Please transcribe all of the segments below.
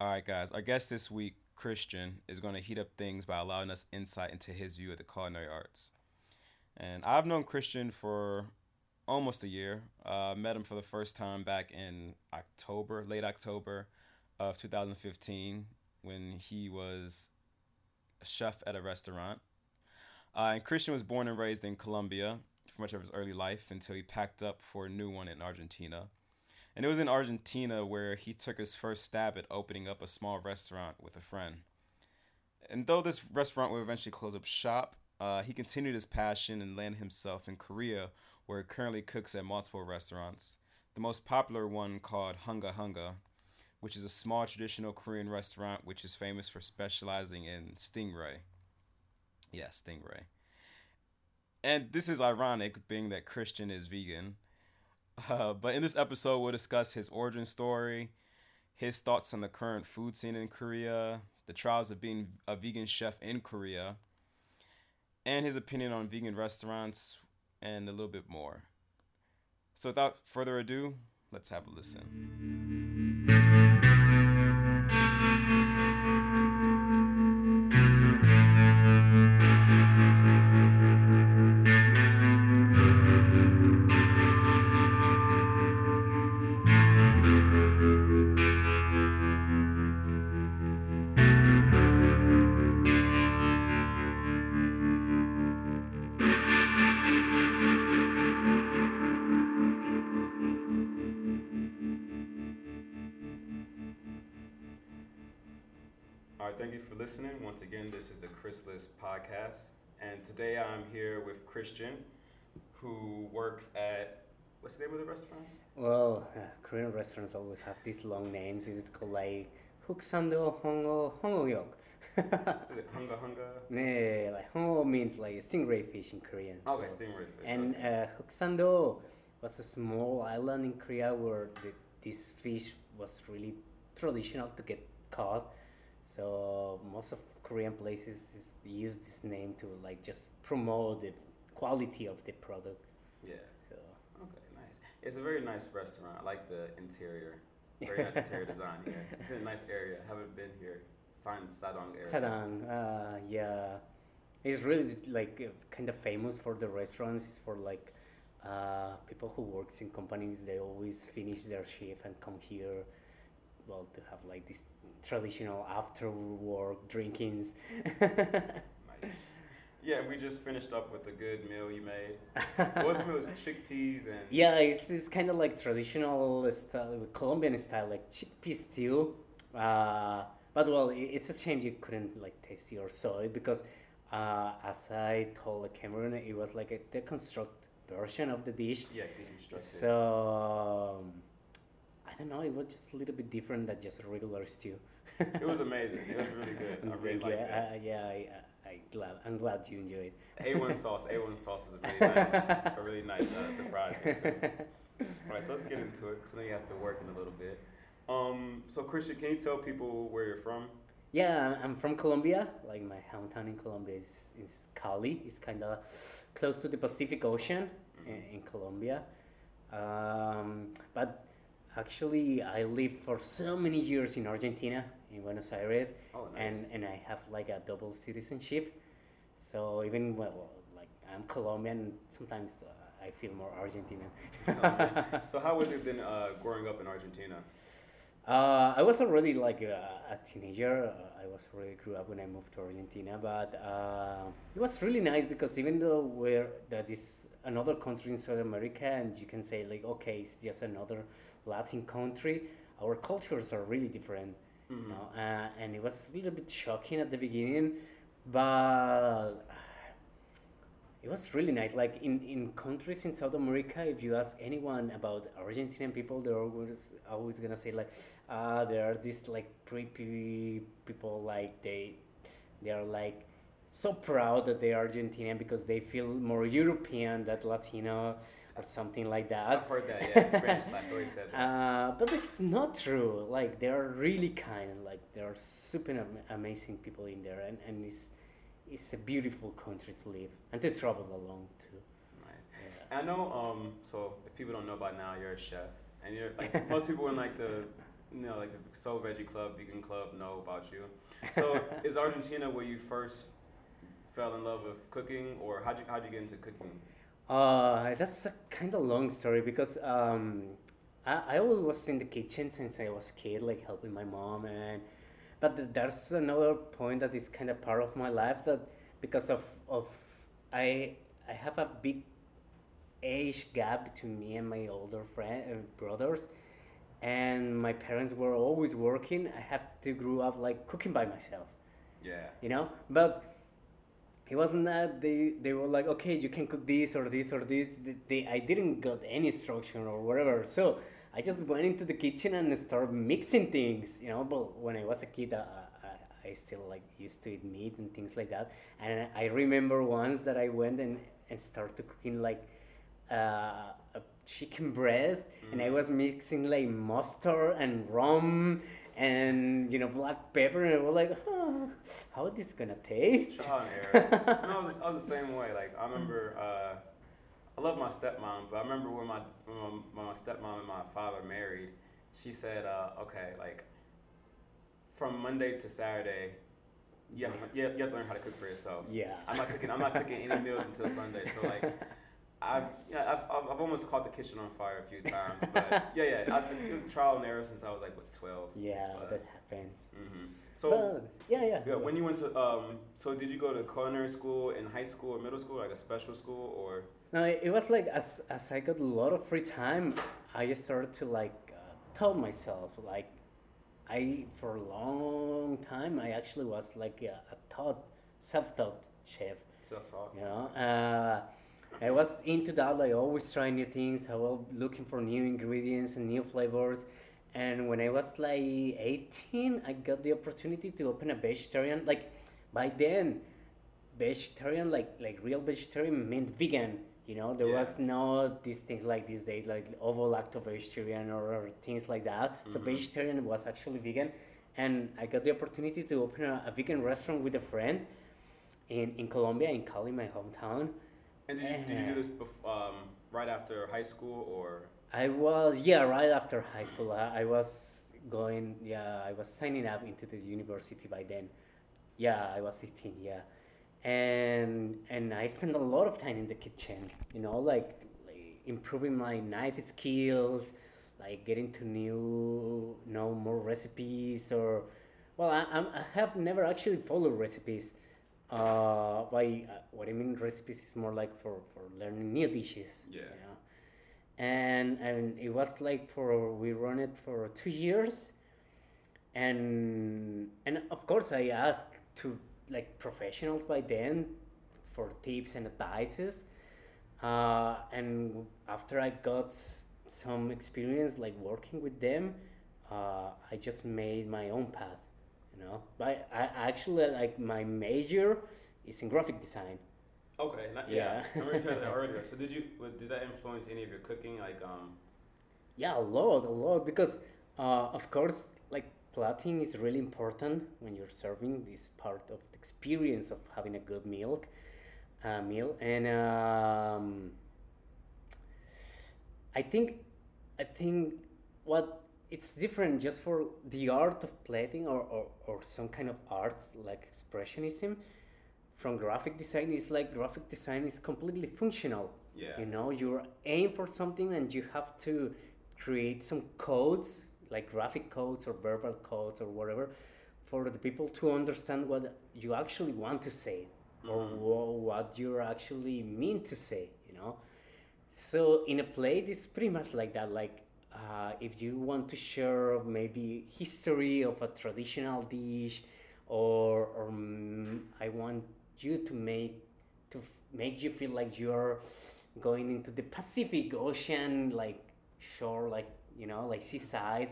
All right, guys. Our guest this week, Christian, is going to heat up things by allowing us insight into his view of the culinary arts. And I've known Christian for almost a year. Uh, met him for the first time back in October, late October of 2015, when he was a chef at a restaurant. Uh, and Christian was born and raised in Colombia for much of his early life until he packed up for a new one in Argentina. And it was in Argentina where he took his first stab at opening up a small restaurant with a friend. And though this restaurant would eventually close up shop, uh, he continued his passion and landed himself in Korea, where he currently cooks at multiple restaurants. The most popular one called Hunga Hunga, which is a small traditional Korean restaurant which is famous for specializing in stingray. Yeah, stingray. And this is ironic, being that Christian is vegan. Uh, but in this episode, we'll discuss his origin story, his thoughts on the current food scene in Korea, the trials of being a vegan chef in Korea, and his opinion on vegan restaurants, and a little bit more. So, without further ado, let's have a listen. Listening. Once again, this is the Chrisless podcast, and today I'm here with Christian, who works at what's the name of the restaurant? Well, uh, Korean restaurants always have these long names. It's called like Huksando Hongo Hongoyok. Is it Hunga Hunga? 네, like Hongo means like stingray fish in Korean. Okay, stingray fish. And okay. uh, Huksando was a small island in Korea where the, this fish was really traditional to get caught. So most of Korean places use this name to like just promote the quality of the product. yeah. So Okay, nice. It's a very nice restaurant. I like the interior. Very nice interior design here. It's in a nice area. haven't been here. San Sadong area. Sadang, uh, yeah, it's really like uh, kind of famous for the restaurants. It's for like uh, people who works in companies. They always finish their shift and come here, well, to have like this traditional after work drinkings. Nice. Yeah, we just finished up with a good meal you made. What was the meal? It was chickpeas and yeah, it's, it's kind of like traditional style, Colombian style, like chickpea stew. Uh, but well, i- it's a shame you couldn't like taste your soy because, uh, as I told the Cameron, it was like a deconstruct version of the dish. yeah, deconstructed. So um, don't know, it was just a little bit different than just regular stew. it was amazing. It was really good. I really liked it. I- yeah, I, I, glad I'm glad you enjoyed. A1 sauce. A1 sauce was a really nice, a really nice uh, surprise too. All right, so let's get into it because I know you have to work in a little bit. Um, so Christian, can you tell people where you're from? Yeah, I'm- from Colombia. Like my hometown in Colombia is, is Cali. It's kind of close to the Pacific Ocean in, in Colombia. Um, but actually, I lived for so many years in Argentina, in Buenos Aires, Oh, nice. and and I have like a double citizenship. So even well, like I'm Colombian, sometimes uh, I feel more Argentinian. Oh, so how was it then uh, growing up in Argentina? Uh, I was already like a, a teenager. Uh, I was really grew up when I moved to Argentina, but uh, it was really nice because even though we're that is another country in South America, and you can say like, okay, it's just another Latin country. Our cultures are really different, you Mhm. know. Uh, and it was a little bit shocking at the beginning, but it was really nice. Like in, in countries in South America, if you ask anyone about Argentinian people, they're always always gonna say like, ah, there are these like creepy people. Like they, they are like so proud that they are Argentinian because they feel more European than Latino or something like that. I've heard that. Yeah, Spanish class always said that. Uh, but it's not true. Like they are really kind. Like there are super am- amazing people in there, and, and it's it's a beautiful country to live and to travel along too. Nice. Yeah. I know. Um. So if people don't know by now, you're a chef, and you're like most people in like the you know, like the Soul Veggie Club, Vegan Club know about you. So is Argentina where you first fell in love with cooking, or how'd you how'd you get into cooking? Uh, that's a kind of long story because um, I, I always was in the kitchen since I was a kid, like helping my mom and. But th- there's another point that is kind of part of my life that because of of I I have a big age gap between me and my older friend uh, brothers, and my parents were always working. I had to grow up like cooking by myself Yeah. you know but it wasn't that. They they were like okay you can cook this or this or this. They, i didn't got any instruction or whatever. So i just went into the kitchen and started mixing things you know but when i was a kid uh, I, I still like used to eat meat and things like that. And i remember once that i went and, and started cooking like uh, a chicken breast and i was mixing like mustard and rum and you know black pepper and we're like huh, how is this gonna taste Trial and error. no, I was, I was the same way. Like I remember, uh, I love my stepmom, but I remember when my when my, my stepmom and my father married, she said, uh, "Okay, like from Monday to Saturday, you have, to, you have to learn how to cook for yourself." yeah I'm not cooking. I'm not cooking any meals until Sunday. So like, I've yeah, I've, I've, almost caught the kitchen on fire a few times. But yeah, yeah, I've been it was trial and error since I was like what 12. yeah But- that happens hmm So. but, yeah yeah Yeah, when you went to um, so did you go to culinary school in high school or middle school, like a special school, or No, it, it was like as as I got a lot of free time, I just started to like uh, tell myself like I for a long time I actually was like a, a taught self-taught chef. self-taught? You know, uh, I was into that. Like always trying new things. I was looking for new ingredients and new flavors. And when I was like eighteen, I got the opportunity to open a vegetarian. Like by then, vegetarian, like like real vegetarian, meant vegan. You know, there Yeah. was no these things like these days, like ovo lacto vegetarian or, or things like that. So Mhm. vegetarian was actually vegan, and I got the opportunity to open a, a vegan restaurant with a friend in, in Colombia, in Cali, my hometown. And did you, did you do this bef- um, right after high school or? I was yeah right after high school. I, I was going yeah I was signing up into the university by then. Yeah, I was 18. Yeah, and and I spent a lot of time in the kitchen. You know, like, like improving my knife skills, like getting to new know more recipes or. Well, I, I'm, I have never actually followed recipes. Uh, by uh, what I mean recipes is more like for, for learning new dishes. Yeah. You know? and and it was like for we run it for two years and and of course i asked to like professionals by then for tips and advices uh, and after i got some experience like working with them uh, i just made my own path you know but i, I actually like my major is in graphic design Okay, not, yeah. Yeah. I remember said that earlier. So did you? Did that influence any of your cooking? Like um. Yeah, a lot, a lot. Because, uh, of course, like plating is really important when you're serving. This part of the experience of having a good milk, uh, meal, and um, I think, I think what it's different just for the art of plating or, or, or some kind of art like expressionism from graphic design it's like graphic design is completely functional Yeah. you know you aim for something and you have to create some codes like graphic codes or verbal codes or whatever for the people to understand what you actually want to say or Mhm. what you actually mean to say you know so in a play it's pretty much like that like uh, if you want to share maybe history of a traditional dish or, or mm, i want you to make to f- make you feel like you're going into the pacific ocean like shore like you know like seaside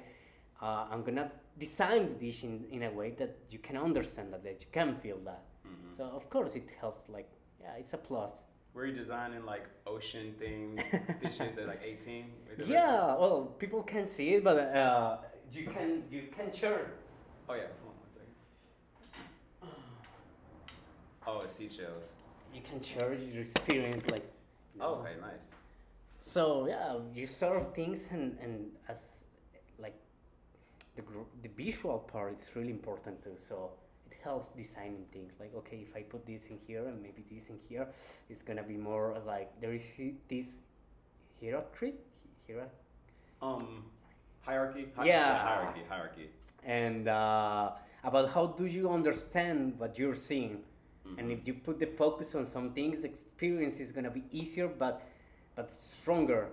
uh, i'm gonna design the dish in, in a way that you can understand that, that you can feel that mhm. so of course it helps like yeah it's a plus Were you designing like ocean themed dishes at like 18? Like, the Yeah, well, people can see it, but uh, you can you can share. Oh yeah. Hold on one second. Oh, it's seashells. You can share your experience, like. you Oh, okay, nice. So yeah, you serve things and and as like the the visual part is really important too. So helps designing things. Like okay, if I put this in here and maybe this in here, it's gonna be more like there is this hierarchy, hierarchy, Um, hierarchy. Hi- Yeah. hierarchy. Hierarchy. and uh, about how do you understand what you're seeing. And Mhm. if you put the focus on some things, the experience is gonna be easier, but but stronger.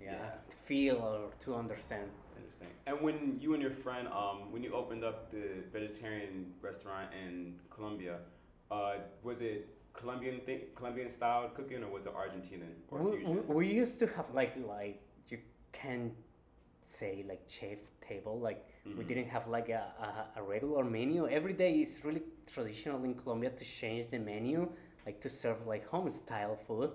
Yeah, Yeah. to feel or to understand. Interesting. And when you and your friend, um, when you opened up the vegetarian restaurant in Colombia, uh, was it Colombian thing, Colombian style cooking, or was it Argentinian or We, we, fusion? we used to have like like you can say like chef table like we Mhm. didn't have like a, a, a regular menu every day is really traditional in colombia to change the menu like to serve like home style food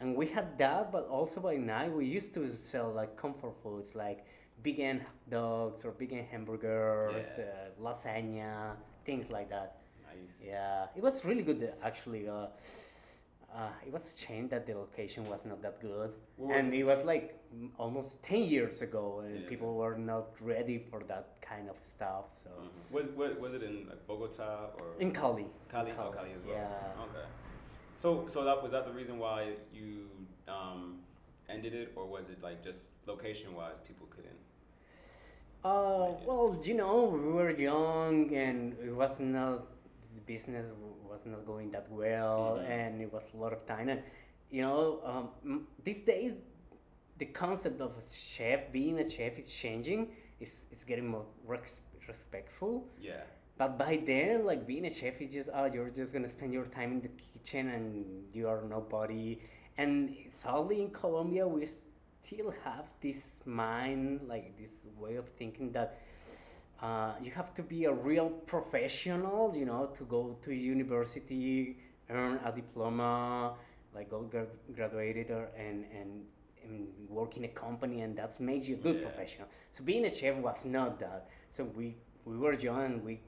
and we had that but also by night we used to sell like comfort foods like vegan dogs or vegan hamburgers Yeah. uh, lasagna things like that Nice. yeah, it was really good actually. Uh, uh, it was a shame that the location was not that good, and it? it was like almost ten years ago, and Yeah. people were not ready for that kind of stuff. So Mhm. Was, was was it in like Bogota or in Cali, Cali? Oh, Cali as well. Yeah. Okay. So so that was that the reason why you um, ended it, or was it like just location wise people couldn't? Uh, well, you know, we were young and it was not, the business was not going that well Mhm. and it was a lot of time. And, you know, um, these days, the concept of a chef, being a chef, is changing. It's, it's getting more rex- respectful. Yeah. But by then, like being a chef, is just, oh, you're just gonna spend your time in the kitchen and you are nobody. And sadly, in Colombia, we still have this mind, like this way of thinking that uh, you have to be a real professional, you know, to go to university, earn a diploma, like go gra- graduated or, and, and and work in a company, and that's makes you a good Yeah. professional. So being a chef was not that. So we we were young, we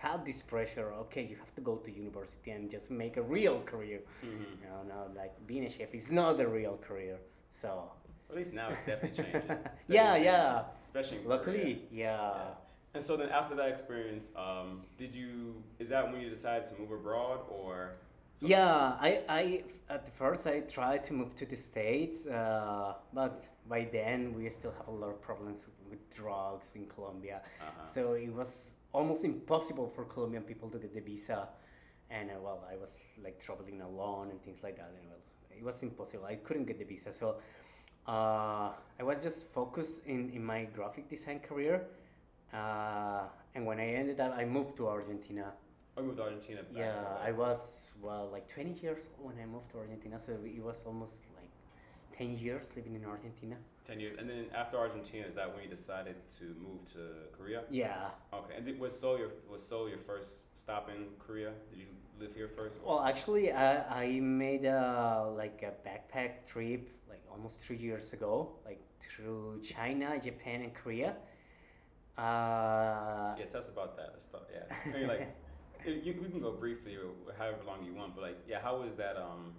had this pressure. Okay, you have to go to university and just make a real career. Mm-hmm. You know, no, like being a chef is not a real career. So At least now it's definitely changing. It's definitely Yeah, changing, yeah. Especially in luckily, yeah. Yeah. And so then after that experience, um, did you? Is that when you decided to move abroad, or? so- Yeah, I, I at first I tried to move to the states, uh, but by then we still have a lot of problems with drugs in Colombia. Uh-huh. So it was almost impossible for Colombian people to get the visa, and uh, well, I was like traveling alone and things like that, and well, it was impossible. I couldn't get the visa, so uh, I was just focused in in my graphic design career, uh, and when I ended up, I moved to Argentina. I moved to Argentina. Yeah. I was well like 20 years old when I moved to Argentina, so it was almost like 10 years living in Argentina. Ten years, and then after Argentina, is that when you decided to move to Korea? Yeah. Okay, and was Seoul your was Seoul your first stop in Korea? Did you live here first? Well, actually, I, I made a like a backpack trip like almost three years ago, like through China, Japan, and Korea. Uh, yeah, tell us about that. Let's talk. Yeah, I mean, like you, we can go briefly or however long you want, but like, yeah, how was that um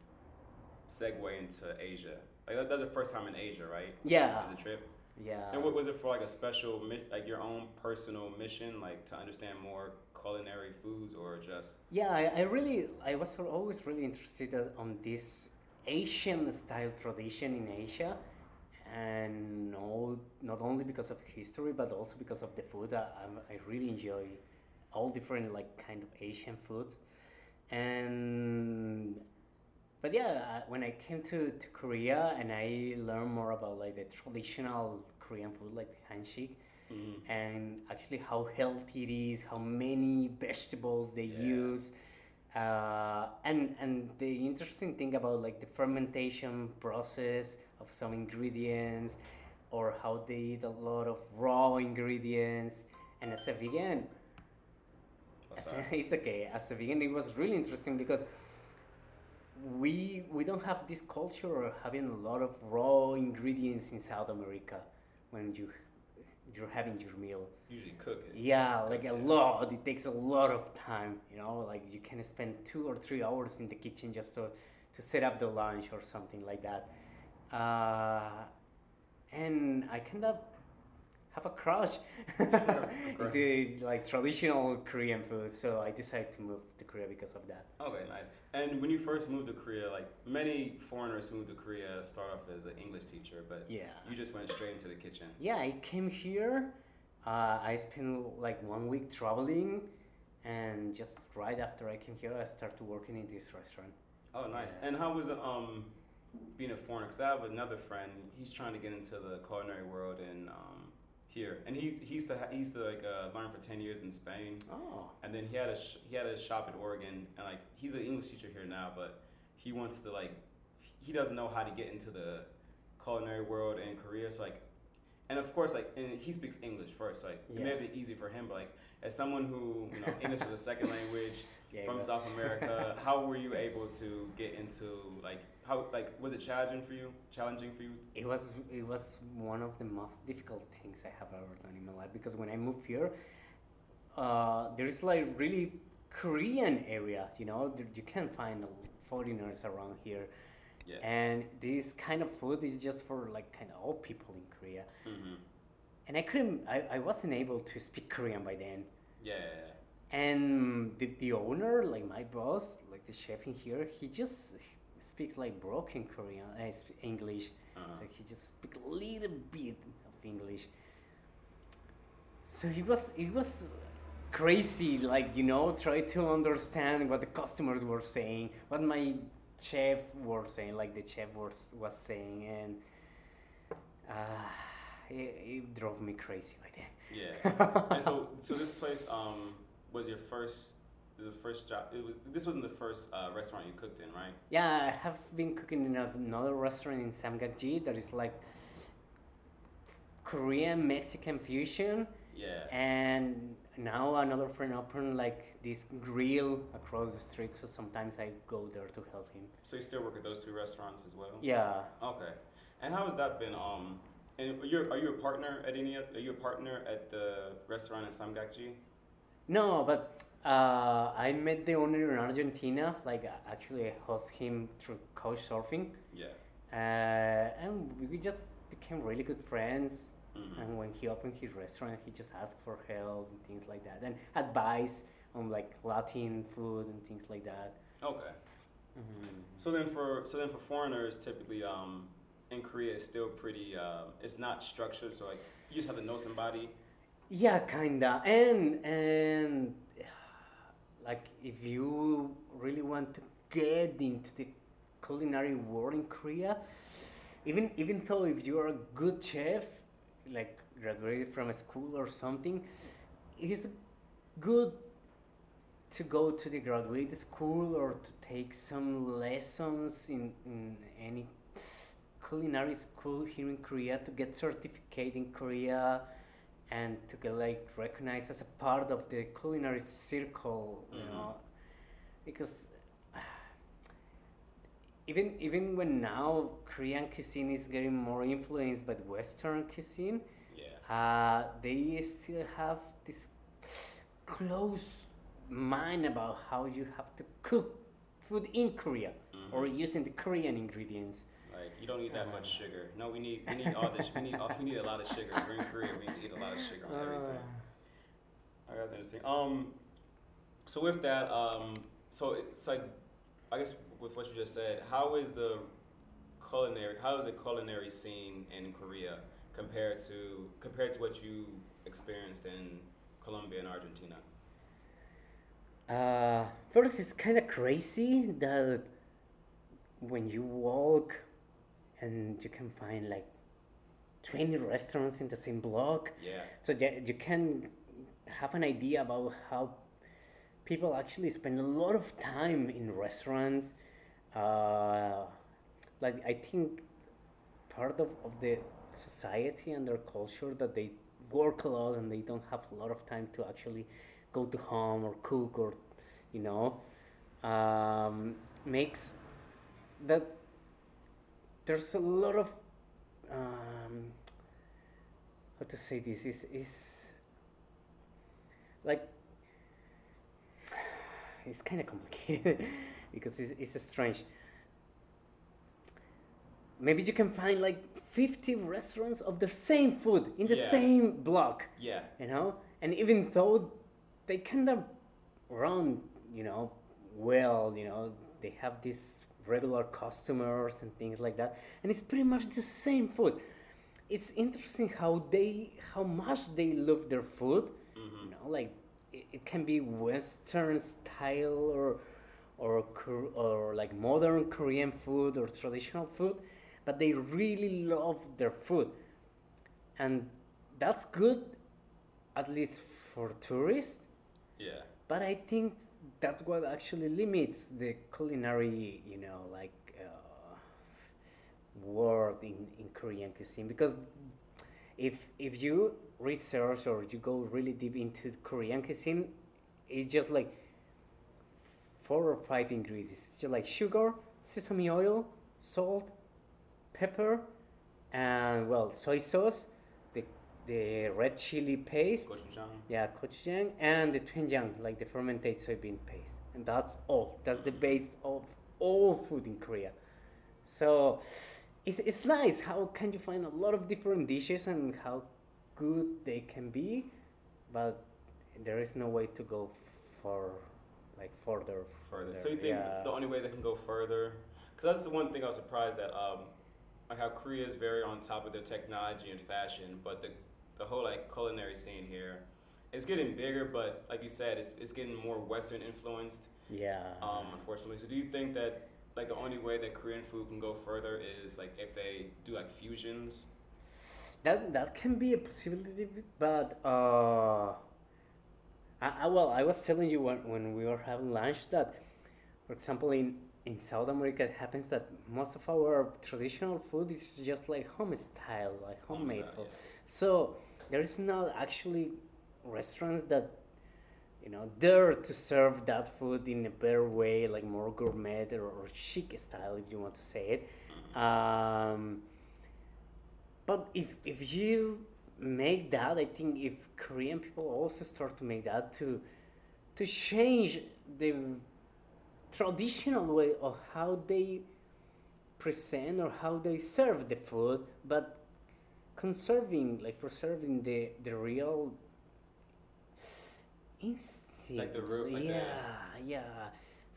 segue into Asia? Like that, that's the first time in Asia, right? yeah, the trip. yeah. And what was it for? Like a special, like your own personal mission, like to understand more culinary foods, or just Yeah, I, I really, I was always really interested on this Asian style tradition in Asia, and no, not only because of history, but also because of the food. I, I really enjoy all different like kind of Asian foods, and but yeah, when I came to, to Korea and I learned more about like the traditional Korean food, like the hanshik, and actually how healthy it is, how many vegetables they Yeah. use, uh, and and the interesting thing about like the fermentation process of some ingredients, or how they eat a lot of raw ingredients. And as a vegan, as a- it's okay. As a vegan, it was really interesting because we we don't have this culture of having a lot of raw ingredients in South America when you you're having your meal. usually cook it. Yeah, like a it. lot. It takes a lot of time. You know, like you can spend two or three hours in the kitchen just to to set up the lunch or something like that. Uh, and I kind of have a crush the like traditional Korean food. So I decided to move to Korea because of that. Okay, nice. And when you first moved to Korea, like many foreigners who move to Korea start off as an English teacher, but Yeah. you just went straight into the kitchen. Yeah, I came here. Uh, I spent like one week traveling, and just right after I came here, I started working in this restaurant. Oh, nice. Yeah. And how was it um being a foreigner? Because I have another friend. He's trying to get into the culinary world in um here, and he's he used to ha- he used to like uh, learn for ten years in Spain, Oh, and then he had a sh- he had a shop in Oregon, and like he's an English teacher here now, but he wants to like he doesn't know how to get into the culinary world in Korea. So like, and of course like and he speaks English first. So, Like it may Yeah. have been easy for him, but like as someone who you know English was a second language from South America, how were you able to get into like how like was it challenging for you? Challenging for you? It was it was one of the most difficult things I have ever done in my life because when I moved here, uh, there is like really Korean area. You know, there, you can't find foreigners around here, Yeah. and this kind of food is just for like kind of old people in Korea. Mm-hmm. And I couldn't, I, I wasn't able to speak Korean by then. Yeah. And the, the owner, like my boss, like the chef in here, he just speaks like broken Korean, uh, English. Uh-huh. So he just speak a little bit of English. So it was it was crazy, like you know, try to understand what the customers were saying, what my chef were saying, like the chef was was saying, and uh, it, it drove me crazy by then. Yeah. and so so this place um was your first was the first job it was this wasn't the first uh, restaurant you cooked in right Yeah, I have been cooking in another restaurant in Samgakji that is like Korean Mexican fusion. yeah And now another friend opened like this grill across the street, so sometimes I go there to help him. so you still work at those two restaurants as well Yeah. okay and how has that been um and you're are you a partner at any are you a partner at the restaurant in Samgakji No, but uh, I met the owner in Argentina. Like uh, actually, I host him through couch surfing, yeah uh, and we just became really good friends. Mhm. And when he opened his restaurant, he just asked for help and things like that, and advice on like Latin food and things like that. okay Mhm. so then for so then for foreigners typically um in Korea it's still pretty um it's not structured so like you just have to know somebody Yeah, kinda. And and like if you really want to get into the culinary world in Korea, even even though if you are a good chef, like graduated from a school or something, it's good to go to the graduate school or to take some lessons in, in any culinary school here in Korea to get certificate in Korea and to get like recognized as a part of the culinary circle, you Mhm. know, because even even when now Korean cuisine is getting more influenced by Western cuisine, yeah uh, they still have this close mind about how you have to cook food in Korea or Mhm. using the Korean ingredients. Like you don't need that much sugar. No, we need we need all this. We need all, we need a lot of sugar. We're in Korea. We need a lot of sugar on everything. Oh, that's interesting. Um, so with that, um, so it's like, I guess with what you just said, how is the culinary? How is the culinary scene in Korea compared to compared to what you experienced in Colombia and Argentina? Uh, first, it's kind of crazy that when you walk and you can find like 20 restaurants in the same block, Yeah. so you can have an idea about how people actually spend a lot of time in restaurants. Uh, like, I think part of, of the society and their culture that they work a lot and they don't have a lot of time to actually go to home or cook or you know um, makes that there's a lot of um, how to say this is is like it's kind of complicated because it's, it's strange maybe you can find like 50 restaurants of the same food in the Yeah. same block Yeah. you know and even though they kind of run you know well you know they have these regular customers and things like that. And it's pretty much the same food. It's interesting how they how much they love their food. Mm-hmm. You know like it, it can be western style or or or like modern korean food or traditional food but they really love their food. And that's good at least for tourists. Yeah. but i think that's what actually limits the culinary you know like uh, world in, in korean cuisine. Because if if you research or you go really deep into korean cuisine it's just like four or five ingredients. It's just like sugar sesame oil salt pepper and well soy sauce the red chili paste Gochujang. yeah, gochujang and the doenjang, like the fermented soybean paste, and that's all. That's the base of all food in Korea. So it's, it's nice how can you find a lot of different dishes and how good they can be, but there is no way to go for like further. further. So you think yeah. the only way they can go further? Because that's the one thing I was surprised at. Um, like how Korea is very on top of their technology and fashion, but the the whole like culinary scene here, it's getting bigger. But like you said, it's it's getting more Western influenced. yeah. Um, unfortunately. So do you think that like the only way that Korean food can go further is like if they do like fusions? That that can be a possibility, but uh, I, I well, I was telling you when, when we were having lunch that, for example, in in South America, it happens that most of our traditional food is just like home style, like homemade food. So there is not actually restaurants that you know dare to serve that food in a better way, like more gourmet or, or chic style, if you want to say it. Um, but if if you make that, I think if Korean people also start to make that to to change the traditional way of how they present or how they serve the food, but conserving like preserving the the real instinct. Like the root, like yeah, yeah.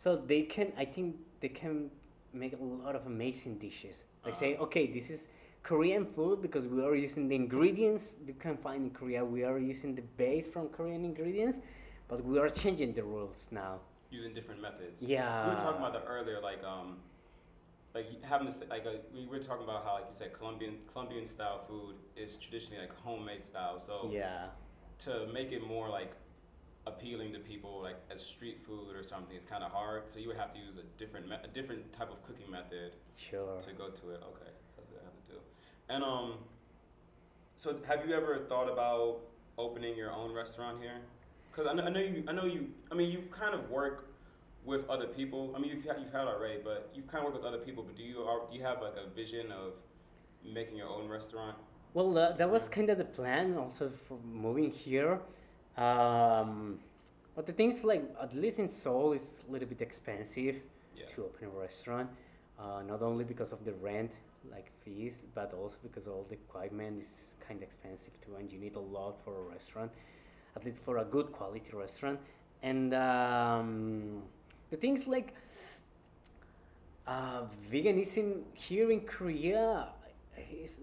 So they can, I think they can make a lot of amazing dishes. They say, Uh-huh. okay, this is Korean food because we are using the ingredients you can find in Korea. We are using the base from Korean ingredients, but we are changing the rules now. using different methods. Yeah. We were talking about that earlier, like um, like having this like uh we were talking about how like you said Colombian Colombian style food is traditionally like homemade style. So Yeah, to make it more like appealing to people like as street food or something, it's kind of hard. So you would have to use a different me- a different type of cooking method sure. to go to it. Okay, that's what I have to do. And um, so have you ever thought about opening your own restaurant here? Because I know, I know you. I know you. I mean, you kind of work with other people. I mean, you've had, you've had already, but you've kind of worked with other people. But do you are, do you have like a vision of making your own restaurant? Well, uh, that was kind of the plan also for moving here. Um, but the things like, at least in Seoul, it's a little bit expensive Yeah. to open a restaurant. Uh, not only because of the rent, like fees, but also because all the equipment is kind of expensive too, and you need a lot for a restaurant, at least for a good quality restaurant. And um, the things like uh, veganism here in Korea is,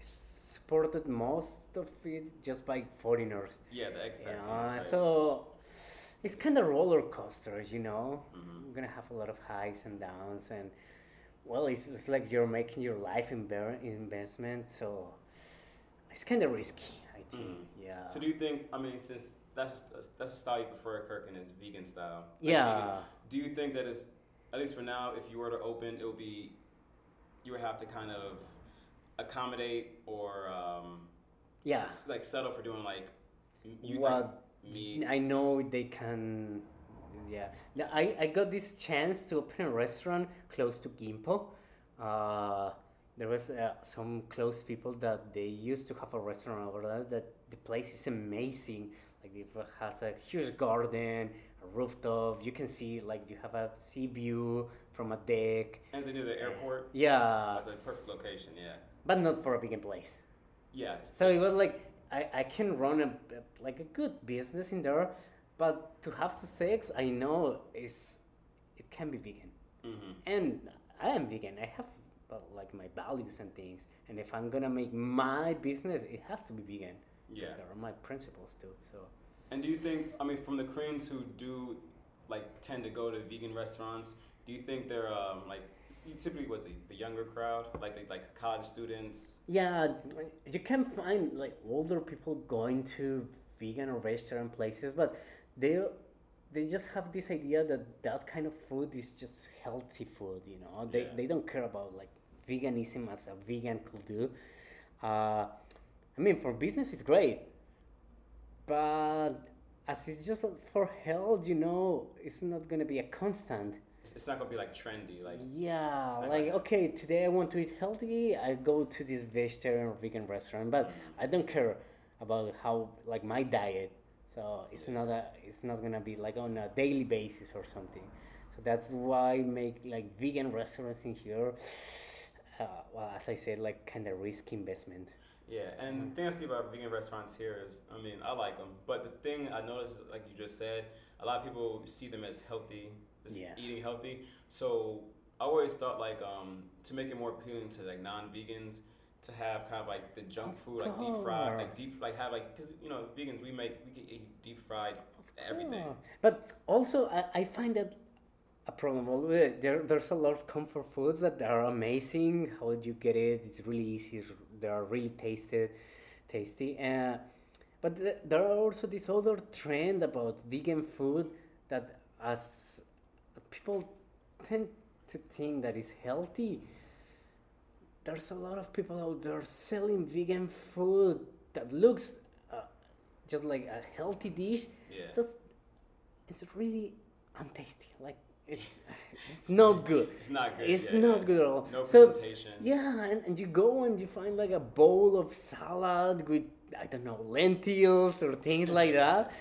is supported most of it just by foreigners. Yeah, the You expats. know? right? So it's kind of roller coaster, you know. Mm-hmm. You're gonna have a lot of highs and downs, and well, it's, it's like you're making your life inver- investment, so it's kind of risky. I think. Mhm. Yeah. So do you think? I mean, since that's a, that's a style you prefer, Kirkin, is vegan style. like yeah. vegan, Do you think that is, at least for now, if you were to open, it would be, you would have to kind of accommodate or, um, Yeah. s- like settle for doing like, you Well, meat. I know they can. Yeah, I, I got this chance to open a restaurant close to Gimpo. Uh, there was uh, some close people that they used to have a restaurant over there. That the place is amazing. Like it has a huge garden, a rooftop. You can see like you have a sea view from a deck. It near the airport? Yeah, That's a perfect location. Yeah. but not for a vegan place. Yeah. it's- So it was like I, I can run a like a good business in there, but to have success, I know is it can be vegan, Mhm. and I am vegan. I have uh, like my values and things, and if I'm gonna make my business, it has to be vegan. Yeah. there are my principles too. So And do you think, I mean, from the Koreans who do like tend to go to vegan restaurants, do you think they're um, like typically was the, the younger crowd, like they, like college students? yeah, you can find like older people going to vegan or vegetarian places, but they they just have this idea that that kind of food is just healthy food. You know, they Yeah. they don't care about like veganism as a vegan could do. Uh, I mean, for business it's great, but as it's just for health, you know, it's not gonna be a constant. It's, not gonna be like trendy, like Yeah, like like- okay, today I want to eat healthy. I go to this vegetarian or vegan restaurant, but I don't care about how like my diet. So it's Yeah. not a, it's not gonna be like on a daily basis or something. So that's why I make like vegan restaurants in here. Uh, well, as I said, like kind of risky investment. Yeah, and the thing I see about vegan restaurants here is, I mean, I like them, but the thing I notice, is, like you just said, a lot of people see them as healthy, as Yeah. eating healthy. So I always thought like um, to make it more appealing to like non-vegans, to have kind of like the junk food, like deep fried, like deep, like have like, cause you know, vegans we make we can eat deep fried everything. But also, I, I find that a problem. Uh, There, there's a lot of comfort foods that are amazing. How do you get it? It's really easy. it's- They are really tasted, tasty. Uh, but th- there are also this other trend about vegan food that as people tend to think that is healthy. There's a lot of people out there selling vegan food that looks uh, just like a healthy dish, Yeah. that's it's really untasty. Like it's, it's not good. It's not good. It's yeah, not yeah. good at all. No so presentation. yeah, and, and you go and you find like a bowl of salad with I don't know lentils or things like that,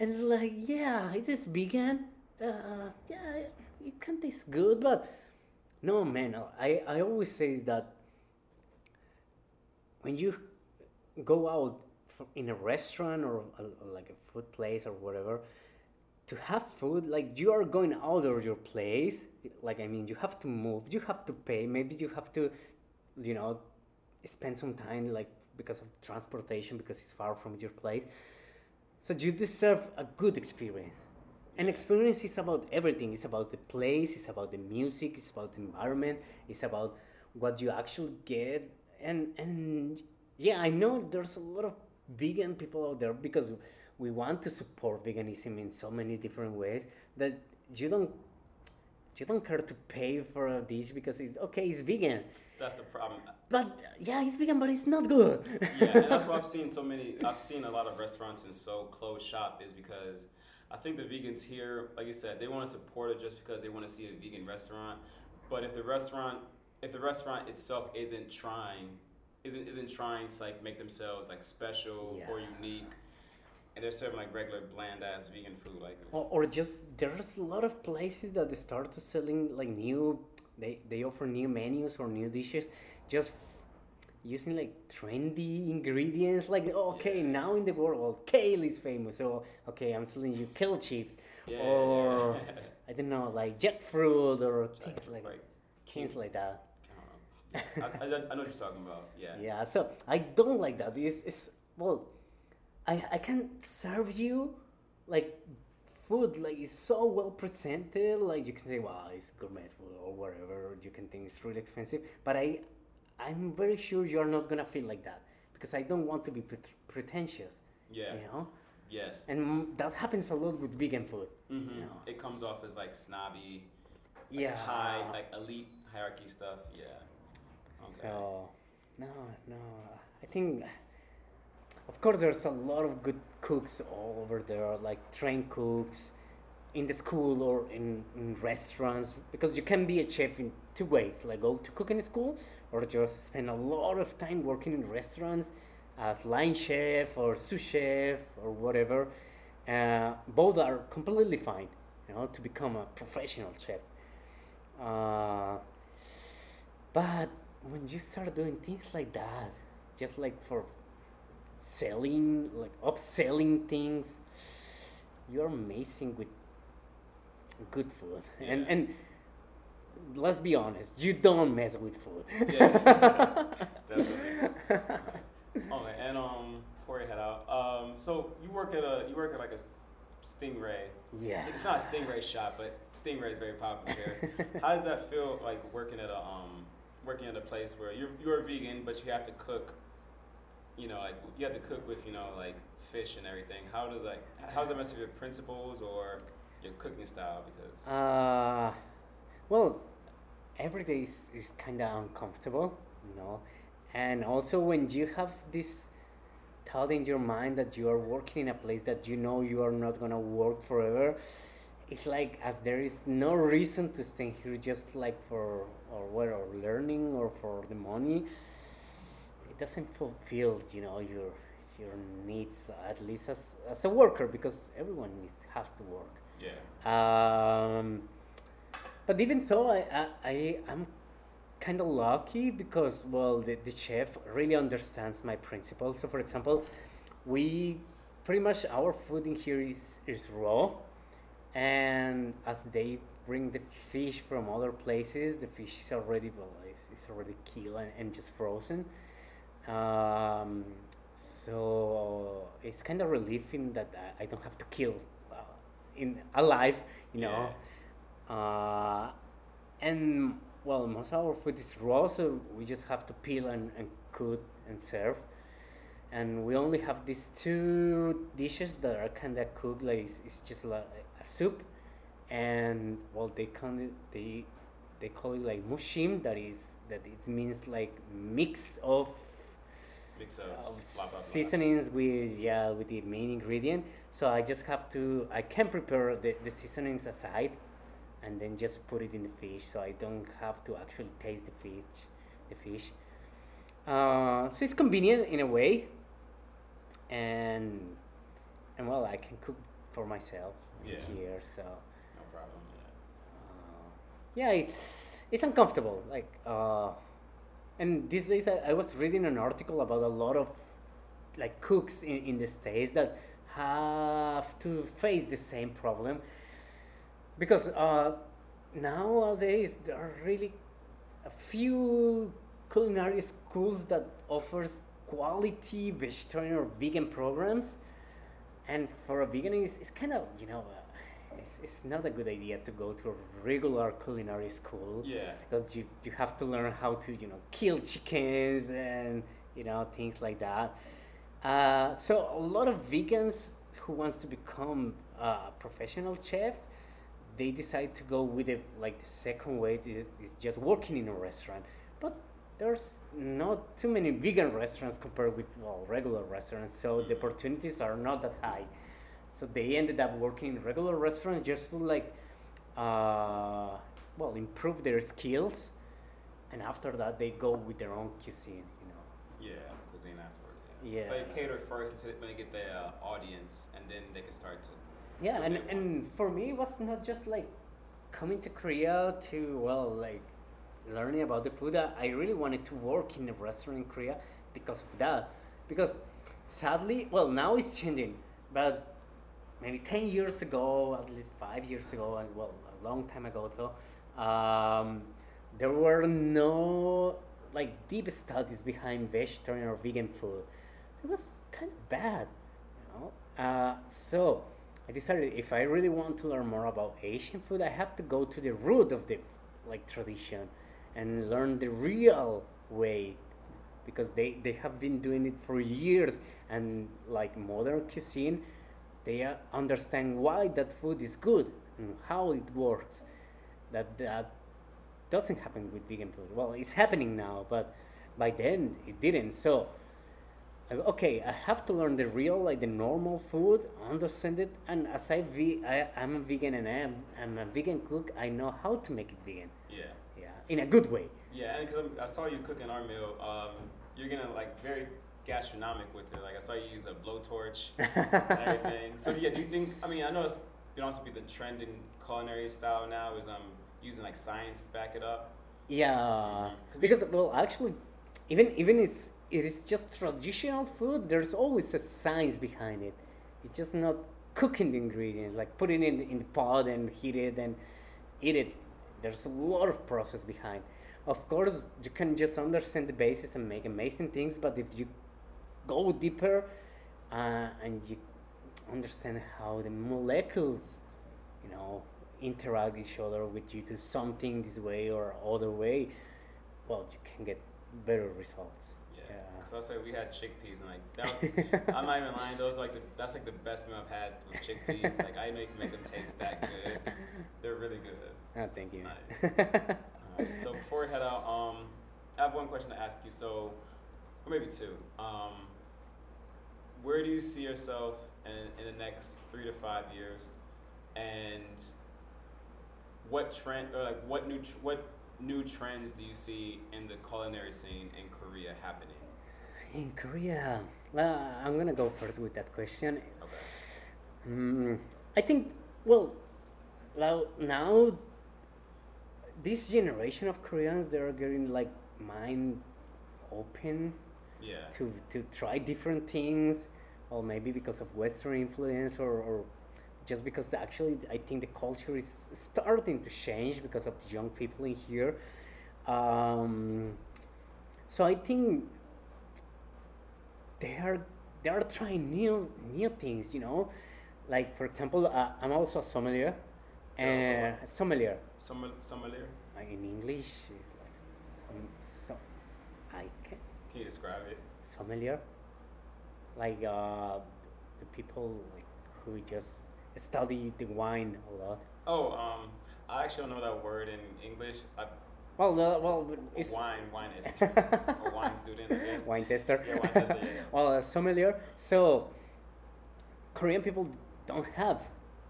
and it's like yeah, it is vegan. Uh, yeah, it can taste good, but no man. I I always say that when you go out in a restaurant or a, like a food place or whatever to have food like you are going out of your place like i mean you have to move you have to pay maybe you have to you know spend some time like because of transportation because it's far from your place. So you deserve a good experience. And experience is about everything. It's about the place it's about the music it's about the environment it's about what you actually get. And and yeah i know there's a lot of vegan people out there because we want to support veganism in so many different ways that you don't you don't care to pay for a dish because it's okay it's vegan That's the problem. but yeah it's vegan but it's not good yeah, and that's why I've seen so many. I've seen a lot of restaurants and so close shop is because I think the vegans here, like you said, they want to support it just because they want to see a vegan restaurant. But if the restaurant, if the restaurant itself isn't trying, isn't isn't trying to like make themselves like special or unique, and they're serving like regular bland ass vegan food, like or, or just there's a lot of places that they start to selling like new they they offer new menus or new dishes just using like trendy ingredients like okay Yeah. now in the world kale is famous so okay i'm selling you kale chips yeah, or yeah. i don't know like jet jackfruit or things like like things like that I don't know. I, I, I know what you're talking about. Yeah. yeah so i don't like that it's, it's well i i can serve you like food like it's so well presented like you can say wow it's gourmet food or whatever you can think it's really expensive but i i'm very sure you're not gonna feel like that because i don't want to be pret- pretentious Yeah. you know Yes. and that happens a lot with vegan food hmm Yeah. It comes off as like snobby, like yeah high, like elite hierarchy stuff. Yeah. Okay. So, no, no. I think, of course, there's a lot of good cooks all over there, like trained cooks in the school or in, in restaurants, because you can be a chef in two ways like go to cook in school or just spend a lot of time working in restaurants as line chef or sous chef or whatever. Uh, both are completely fine, you know, to become a professional chef. Uh, but when you start doing things like that, just like for selling, like upselling things, you're amazing with good food. And Yeah. and let's be honest, you don't mess with food. Yeah, definitely. Oh man, and um, before you head out, um, so you work at a you work at like a Stingray. yeah. It's not a Stingray shop, but Stingray is very popular here. How does that feel like working at a um working at a place where you're you're a vegan but you have to cook, you know, like you have to cook with you know like fish and everything. How does like how does that mess with your principles or your cooking style? Because Uh, well, every day is, is kind of uncomfortable, you know, and also when you have this thought in your mind that you are working in a place that you know you are not gonna work forever, it's like as there is no reason to stay here just like for or what or learning or for the money. Doesn't fulfill, you know, your your needs at least as, as a worker because everyone needs has to work. yeah, Um, but even though I, I, I I'm kind of lucky because well the, the chef really understands my principles. So for example, we pretty much our food in here is is raw, and as they bring the fish from other places, the fish is already well it's, it's already killed and, and just frozen. Um, so it's kind of relieving that I, don't have to kill uh, in alive, you know. Uh, and well, most of our food is raw, so we just have to peel and, and cook and serve. And we only have these two dishes that are kind of cooked, like it's, it's just like a soup, and well, they call it they they call it like muchim. That is that it means like mix of mix of of blah, blah, blah. seasonings with yeah with the main ingredient so i just have to i can prepare the, the seasonings aside and then just put it in the fish so i don't have to actually taste the fish the fish uh, so it's convenient in a way and and well i can cook for myself Yeah. here so No problem. uh, yeah, it's, it's uncomfortable. Like, uh, and these days I, I was reading an article about a lot of like cooks in, in the states that have to face the same problem. Because uh, nowadays there are really a few culinary schools that offers quality vegetarian or vegan programs. And for a vegan it's, it's kind of you know uh, it's, it's not a good idea to go to a regular culinary school. Yeah. Because you, you have to learn how to you know kill chickens and you know things like that. Uh, so a lot of vegans who wants to become uh, professional chefs they decide to go with it like the second way is just working in a restaurant. But there's not too many vegan restaurants compared with well regular restaurants so the opportunities are not that high so they ended up working in regular restaurants just to like uh, well improve their skills and after that they go with their own cuisine you know Yeah, cuisine afterwards. Yeah. Yeah. So you cater first until they get their uh, audience, and then they can start to. yeah and, and for me it was not just like coming to korea to well like learning about the food i I really wanted to work in a restaurant in korea because of that because sadly well now it's changing but maybe 10 years ago at least five years ago and well a long time ago though um, there were no like deep studies behind vegetarian or vegan food. It was kind of bad you know? Uh, so i decided if i really want to learn more about asian food i have to go to the root of the like tradition and learn the real way because they, they have been doing it for years and like modern cuisine they uh, understand why that food is good and how it works. That that doesn't happen with vegan food. Well it's happening now but by then it didn't. So okay i have to learn the real like the normal food understand it and as i ve- I, i'm a vegan and I am, i'm a vegan cook i know how to make it vegan. Yeah. yeah in a good way. Yeah, and because I saw you cooking our meal, um, you're gonna like very gastronomic with it. Like I saw you use a blowtorch and everything. So yeah, do you think? I mean, I know it's been also be the trend in culinary style now is um using like science to back it up. Yeah, Mhm. 'Cause because well, actually, even even it's it is just traditional food. There's always a science behind it. It's just not cooking the ingredients, like putting it in in the pot and heat it and eat it. There's a lot of process behind. Of course, you can just understand the basis and make amazing things, but if you go deeper uh, and you understand how the molecules, you know, interact each other with you to something this way or other way, well, you can get better results. Yeah. So I said we had chickpeas and like that. I'm not even lying. Those are like the, that's like the best meal I've had with chickpeas. like I know you can make them taste that good. They're really good. Oh, thank you. Alright, so before we head out, um, I have one question to ask you. So, or maybe two. Um, where do you see yourself in, in the next three to five years, and what trend or like what new tr- what new trends do you see in the culinary scene in Korea happening? In Korea, uh, I'm gonna go first with that question. Okay. Mm, I think, well, now, now this generation of Koreans, they're getting like mind open Yeah. to, to try different things, or maybe because of Western influence, or, or just because the, actually I think the culture is starting to change because of the young people in here. Um, so I think they are they are trying new new things, you know. Like for example, uh, I'm also a sommelier, and sommelier Sommel- sommelier. uh, in English is like some, some I can Can you describe it? sommelier, like uh, the people like who just study the wine a lot. Oh, um, I actually don't know that word in English. I, Well, the, well, it's wine, wine or wine student, I guess. wine tester. Yeah, wine tester, yeah, yeah. well, a sommelier. So, Korean people don't have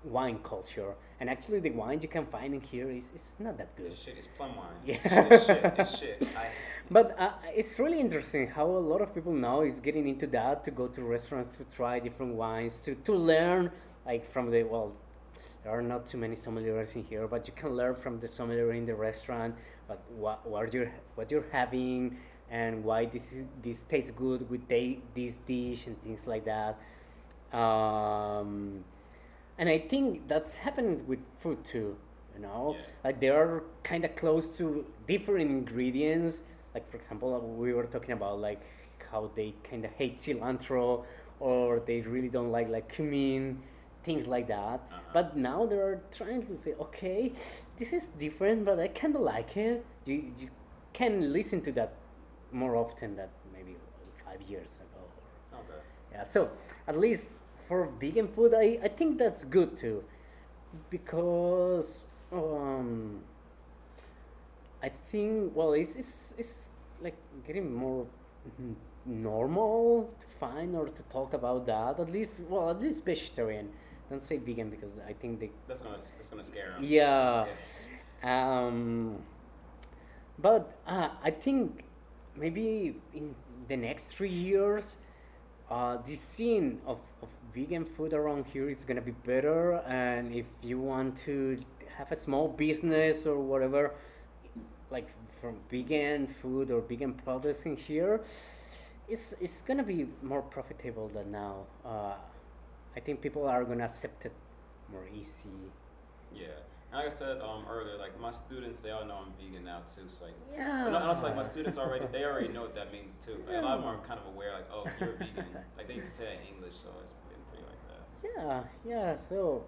wine culture, and actually, the wine you can find in here is, is not that good. It's shit. It's plum wine. Yeah. It's shit. It's shit. I, But uh, it's really interesting how a lot of people now is getting into that to go to restaurants to try different wines to, to learn like from the well there are not too many sommeliers in here but you can learn from the sommelier in the restaurant but what what you're what you're having and why this is this tastes good with they, this dish and things like that um, and I think that's happening with food too you know Yeah. like they are kind of close to different ingredients like for example we were talking about like how they kind of hate cilantro or they really don't like like cumin things like that Uh-huh. but now they're trying to say okay this is different but i kind of like it you, you can listen to that more often than maybe five years ago okay. yeah, so at least for vegan food, I, I think that's good too, because um, I think well, it's, it's it's like getting more normal to find or to talk about that. At least, well, at least vegetarian. Don't say vegan because I think they That's gonna that's gonna scare them. Yeah. um, but uh, I think maybe in the next three years, uh, the scene of, of vegan food around here is gonna be better. And if you want to have a small business or whatever, like from vegan food or vegan products in here, it's it's gonna be more profitable than now. Uh, I think people are gonna accept it more easy. Yeah. Like I said um, earlier, like my students, they all know I'm vegan now too. So like, Yeah. and also like my students already, they already know what that means too. Like, a lot of them are kind of aware, like, oh, you're vegan. like they can say that in English, so it's been pretty like that. Yeah, yeah. So,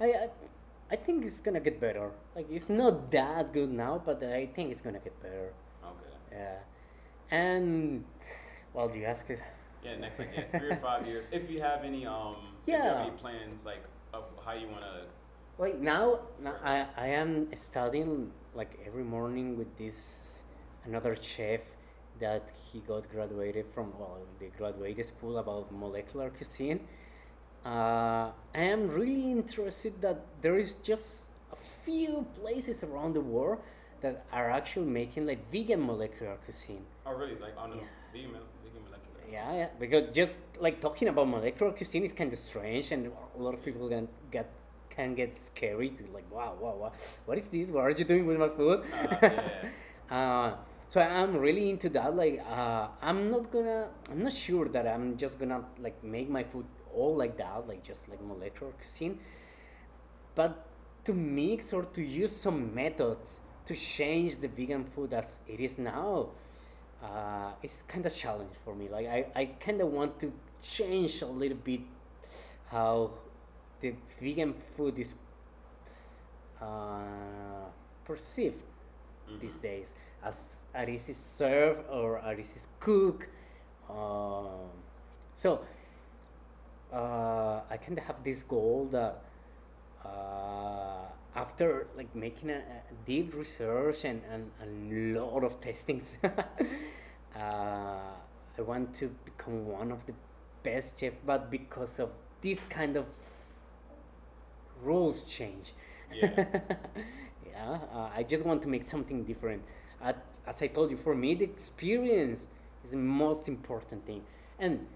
I, I, I think it's gonna get better. Like it's not that good now, but I think it's gonna get better. Okay. Yeah, and well, do you ask it. Yeah, next like yeah, three or five years. If you have any um, have Yeah. any plans like of how you wanna. Like now, now I, I am studying like every morning with this another chef that he got graduated from well the graduated school about molecular cuisine. Uh, I am really interested that there is just a few places around the world that are actually making like vegan molecular cuisine. Oh really? Like on a Yeah. vegan vegan molecular. Yeah, yeah, because just like talking about molecular cuisine is kind of strange, and a lot of people can get can get scary to like wow wow wow what is this what are you doing with my food Uh, yeah. uh, so I'm really into that. Like, uh, I'm not gonna, I'm not sure that I'm just gonna like make my food all like that, like just like molecular cuisine. But to mix or to use some methods to change the vegan food as it is now, uh, it's kind of challenge for me. Like, I, I kind of want to change a little bit how the vegan food is uh, perceived these Mhm. days as it is served or it is cooked. Um, so uh, I kind of have this goal that uh, after like making a, a deep research and, and a lot of testings, uh, I want to become one of the best chef. But because of this kind of rules change, Yeah. yeah, uh, I just want to make something different. Uh, as I told you, for me, the experience is the most important thing. And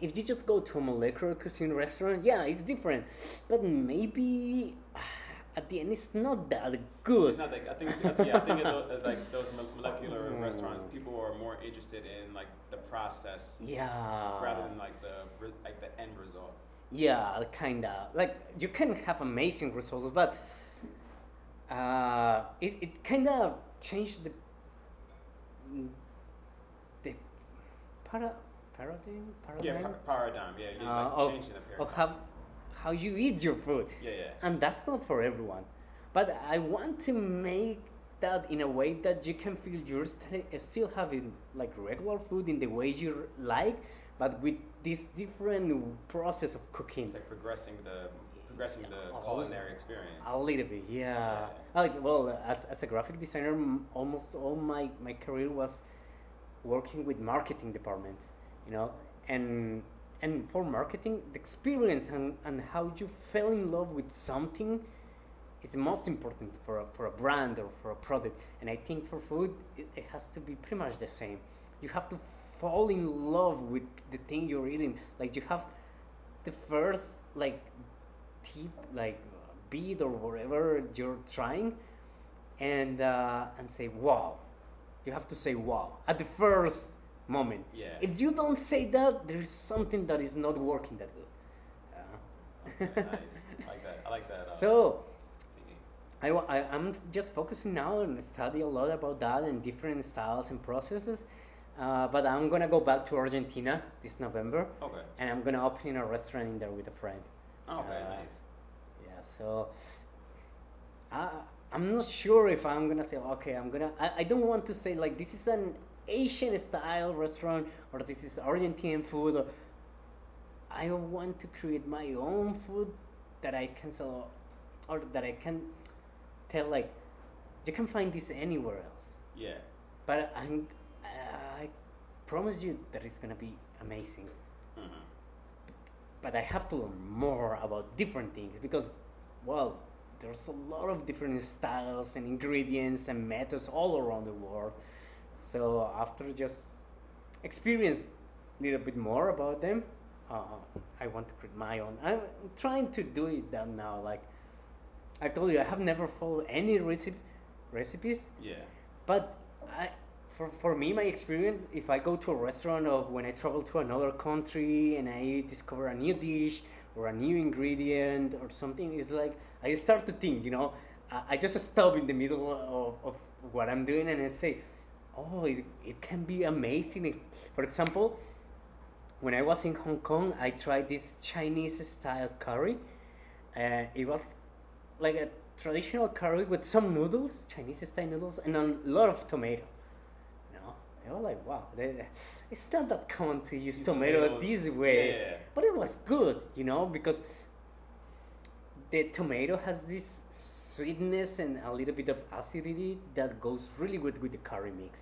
if you just go to a molecular cuisine restaurant, yeah, it's different. But maybe at the end, it's not that good. It's not like I think yeah I think at like those mo- molecular restaurants, people are more interested in like the process yeah. rather than like the like the end result. Yeah, kinda. Like you can have amazing results, but uh, it it kinda changed the the para, paradigm Yeah, paradigm par- paradigm. Yeah, you uh, like of, changing the of how how you eat your food, Yeah, yeah. and that's not for everyone. But I want to make that in a way that you can feel you're st- still having like regular food in the way you like, but with this different process of cooking. It's like progressing the progressing the Yeah. culinary experience. A little bit, yeah. Yeah. Like, well, as, as a graphic designer, almost all my, my career was working with marketing departments, you know, and and for marketing, the experience and, and how you fell in love with something is the most important for a, for a brand or for a product. And I think for food, it, it has to be pretty much the same. You have to fall in love with the thing you're eating. Like you have the first like tip, like beat or whatever you're trying, and uh, and say wow. You have to say wow at the first moment. Yeah. If you don't say that, there is something that is not working that good. Uh, Okay, nice. I like that. I like that. Uh, so. I, I, I'm just focusing now and study a lot about that and different styles and processes. Uh, but I'm gonna go back to Argentina this November, Okay. and I'm gonna open a restaurant in there with a friend. Okay. Uh, nice. Yeah, so I I'm not sure if I'm gonna say okay. I'm gonna. I, I don't want to say like this is an Asian style restaurant or this is Argentine food. Or, I want to create my own food that I can sell, or that I can tell like you can find this anywhere else. Yeah. But I'm, I promise you that it's gonna be amazing hmm but I have to learn more about different things because, well, there's a lot of different styles and ingredients and methods all around the world. So after just experience a little bit more about them, uh, I want to create my own. I'm trying to do it that now. Like I told you, I have never followed any recipe recipes, Yeah. but I, for, for me, my experience, if I go to a restaurant or when I travel to another country and I discover a new dish or a new ingredient or something, it's like I start to think, you know, I, I just stop in the middle of, of what I'm doing and I say, oh, it, it can be amazing. For example, when I was in Hong Kong, I tried this Chinese style curry. Uh, it was like a traditional curry with some noodles, Chinese style noodles, and a lot of tomato. You know, I was like, wow, they, it's not that common to use Use tomato tomatoes. this way, Yeah. but it was good, you know, because the tomato has this sweetness and a little bit of acidity that goes really good with the curry mix.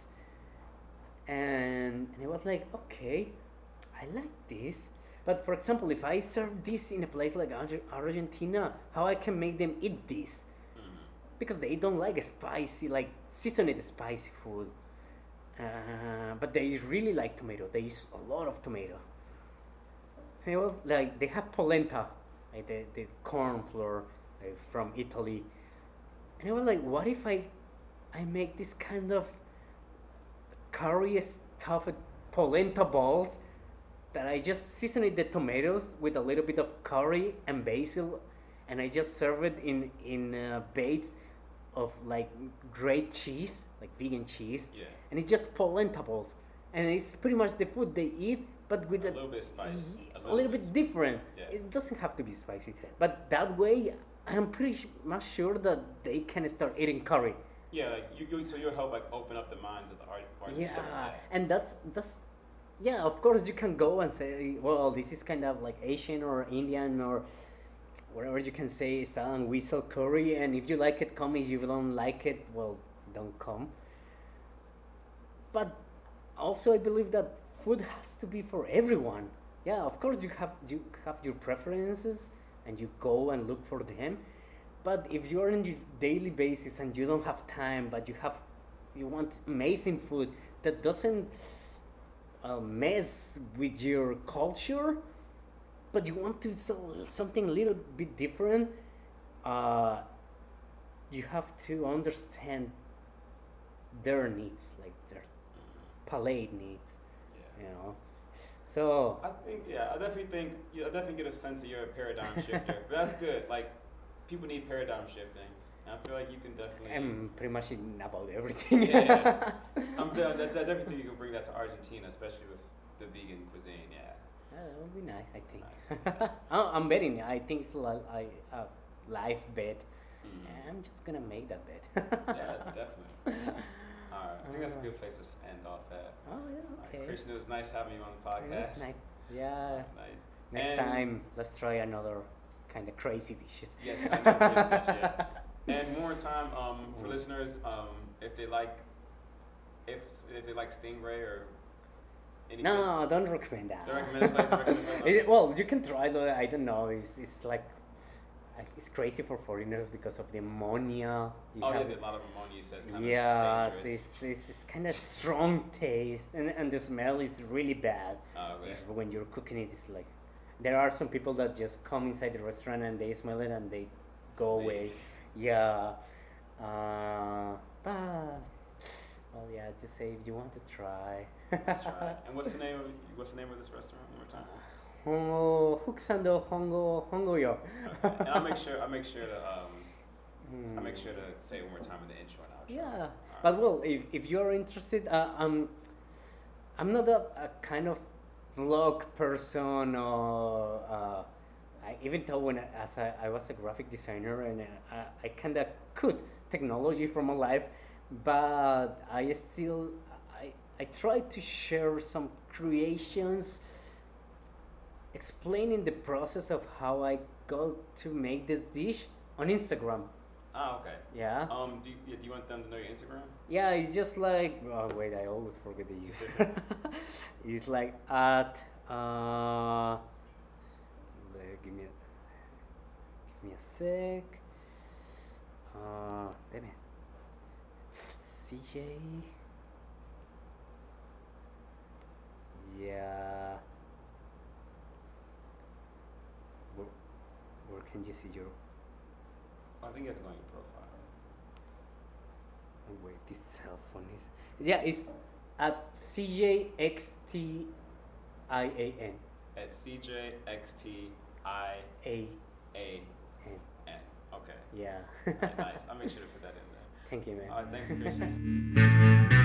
And, and it was like, okay, I like this. But for example, if I serve this in a place like Arge- Argentina, how I can make them eat this? hmm Because they don't like spicy, like seasoned spicy food. Uh, but they really like tomato. They use a lot of tomato. It was like they have polenta like the, the corn flour like from Italy. And I was like, what if I I make this kind of curry stuffed polenta balls that I just seasoned the tomatoes with a little bit of curry and basil, and I just serve it in in a base of like great cheese, like vegan cheese, Yeah. and it's just polenta balls, and it's pretty much the food they eat, but with A a, little bit spice. Ye- A a little little bit bit different. Yeah. It doesn't have to be spicy, but that way I'm pretty much sure that they can start eating curry. Yeah, like you, you so you'll help like open up the minds of the art. Yeah, and that's that's yeah. Of course, you can go and say, well, this is kind of like Asian or Indian or whatever you can say style, and we sell curry. And if you like it, come. If you don't like it, well, don't come. But also, I believe that food has to be for everyone. Yeah, of course, you have you have your preferences, and you go and look for them. But if you're on your daily basis and you don't have time, but you have you want amazing food that doesn't uh, mess with your culture, but you want to sell something a little bit different, uh, you have to understand their needs, like their palate needs, Yeah. you know. So I think yeah, I definitely think yeah, I definitely get a sense that you're a paradigm shifter. but that's good. Like people need paradigm shifting. And I feel like you can definitely I'm pretty much in about everything. Yeah. I'm de- I definitely think you can bring that to Argentina, especially with the vegan cuisine. Yeah. Yeah, that would be nice, I think. Nice. I- I'm betting. I think it's a, li- I- a live bet. Mhm. I'm just gonna make that bet. Yeah, definitely. All right, I think that's a good place to end off at. Oh yeah, All right, okay. Christian, it was nice having you on the podcast. nice. Yeah. Nice. Next And- time, let's try another kind of crazy dishes. Yes, I know crazy dish, yeah. And one more time, um, for Mm. listeners, um, if they like, if if they like stingray or any No, don't recommend that. Don't recommend this place, don't recommend this place? It- well, you can try though. I don't know. It's, it's like it's crazy for foreigners because of the ammonia. You Oh yeah, have- the- a lot of ammonia says kind yeah, of dangerous. it's, it's, it's kind of strong taste, and, and the smell is really bad. Oh. If- When you're cooking it, it's like there are some people that just come inside the restaurant and they smell it and they go away. Yeah, uh, but well, yeah, just say if you want to try. Try. And what's the name of what's the name of this restaurant one more time? Hongo Huksando Hongo Hongo yo. And I'll make sure I'll make sure to um I'll make Hmm. sure to say it one more time in the intro and outro. Yeah, Alright. but well, if, if you're interested, uh, I'm I'm not a, a kind of vlog person or uh, I, even though when I, as I, I was a graphic designer and uh, I, I kind of could technology from my life, but I still I I try to share some creations explaining the process of how I go to make this dish on Instagram. Oh, okay. Yeah. Um, do you, yeah, do you want them to know your Instagram? Yeah, it's just like oh wait, I always forget the user. it's like at uh, give me a, give me a sec. Uh, damn it. CJ. Yeah. Where, where can you see your? I think you have to your profile. Oh, wait, this cell phone is. Yeah, it's at CJXTIAN. At CJXTIAN. A N. Okay. Yeah. Alright, nice. I'll make sure to put that in there. Thank you, man. All right, thanks, Christian.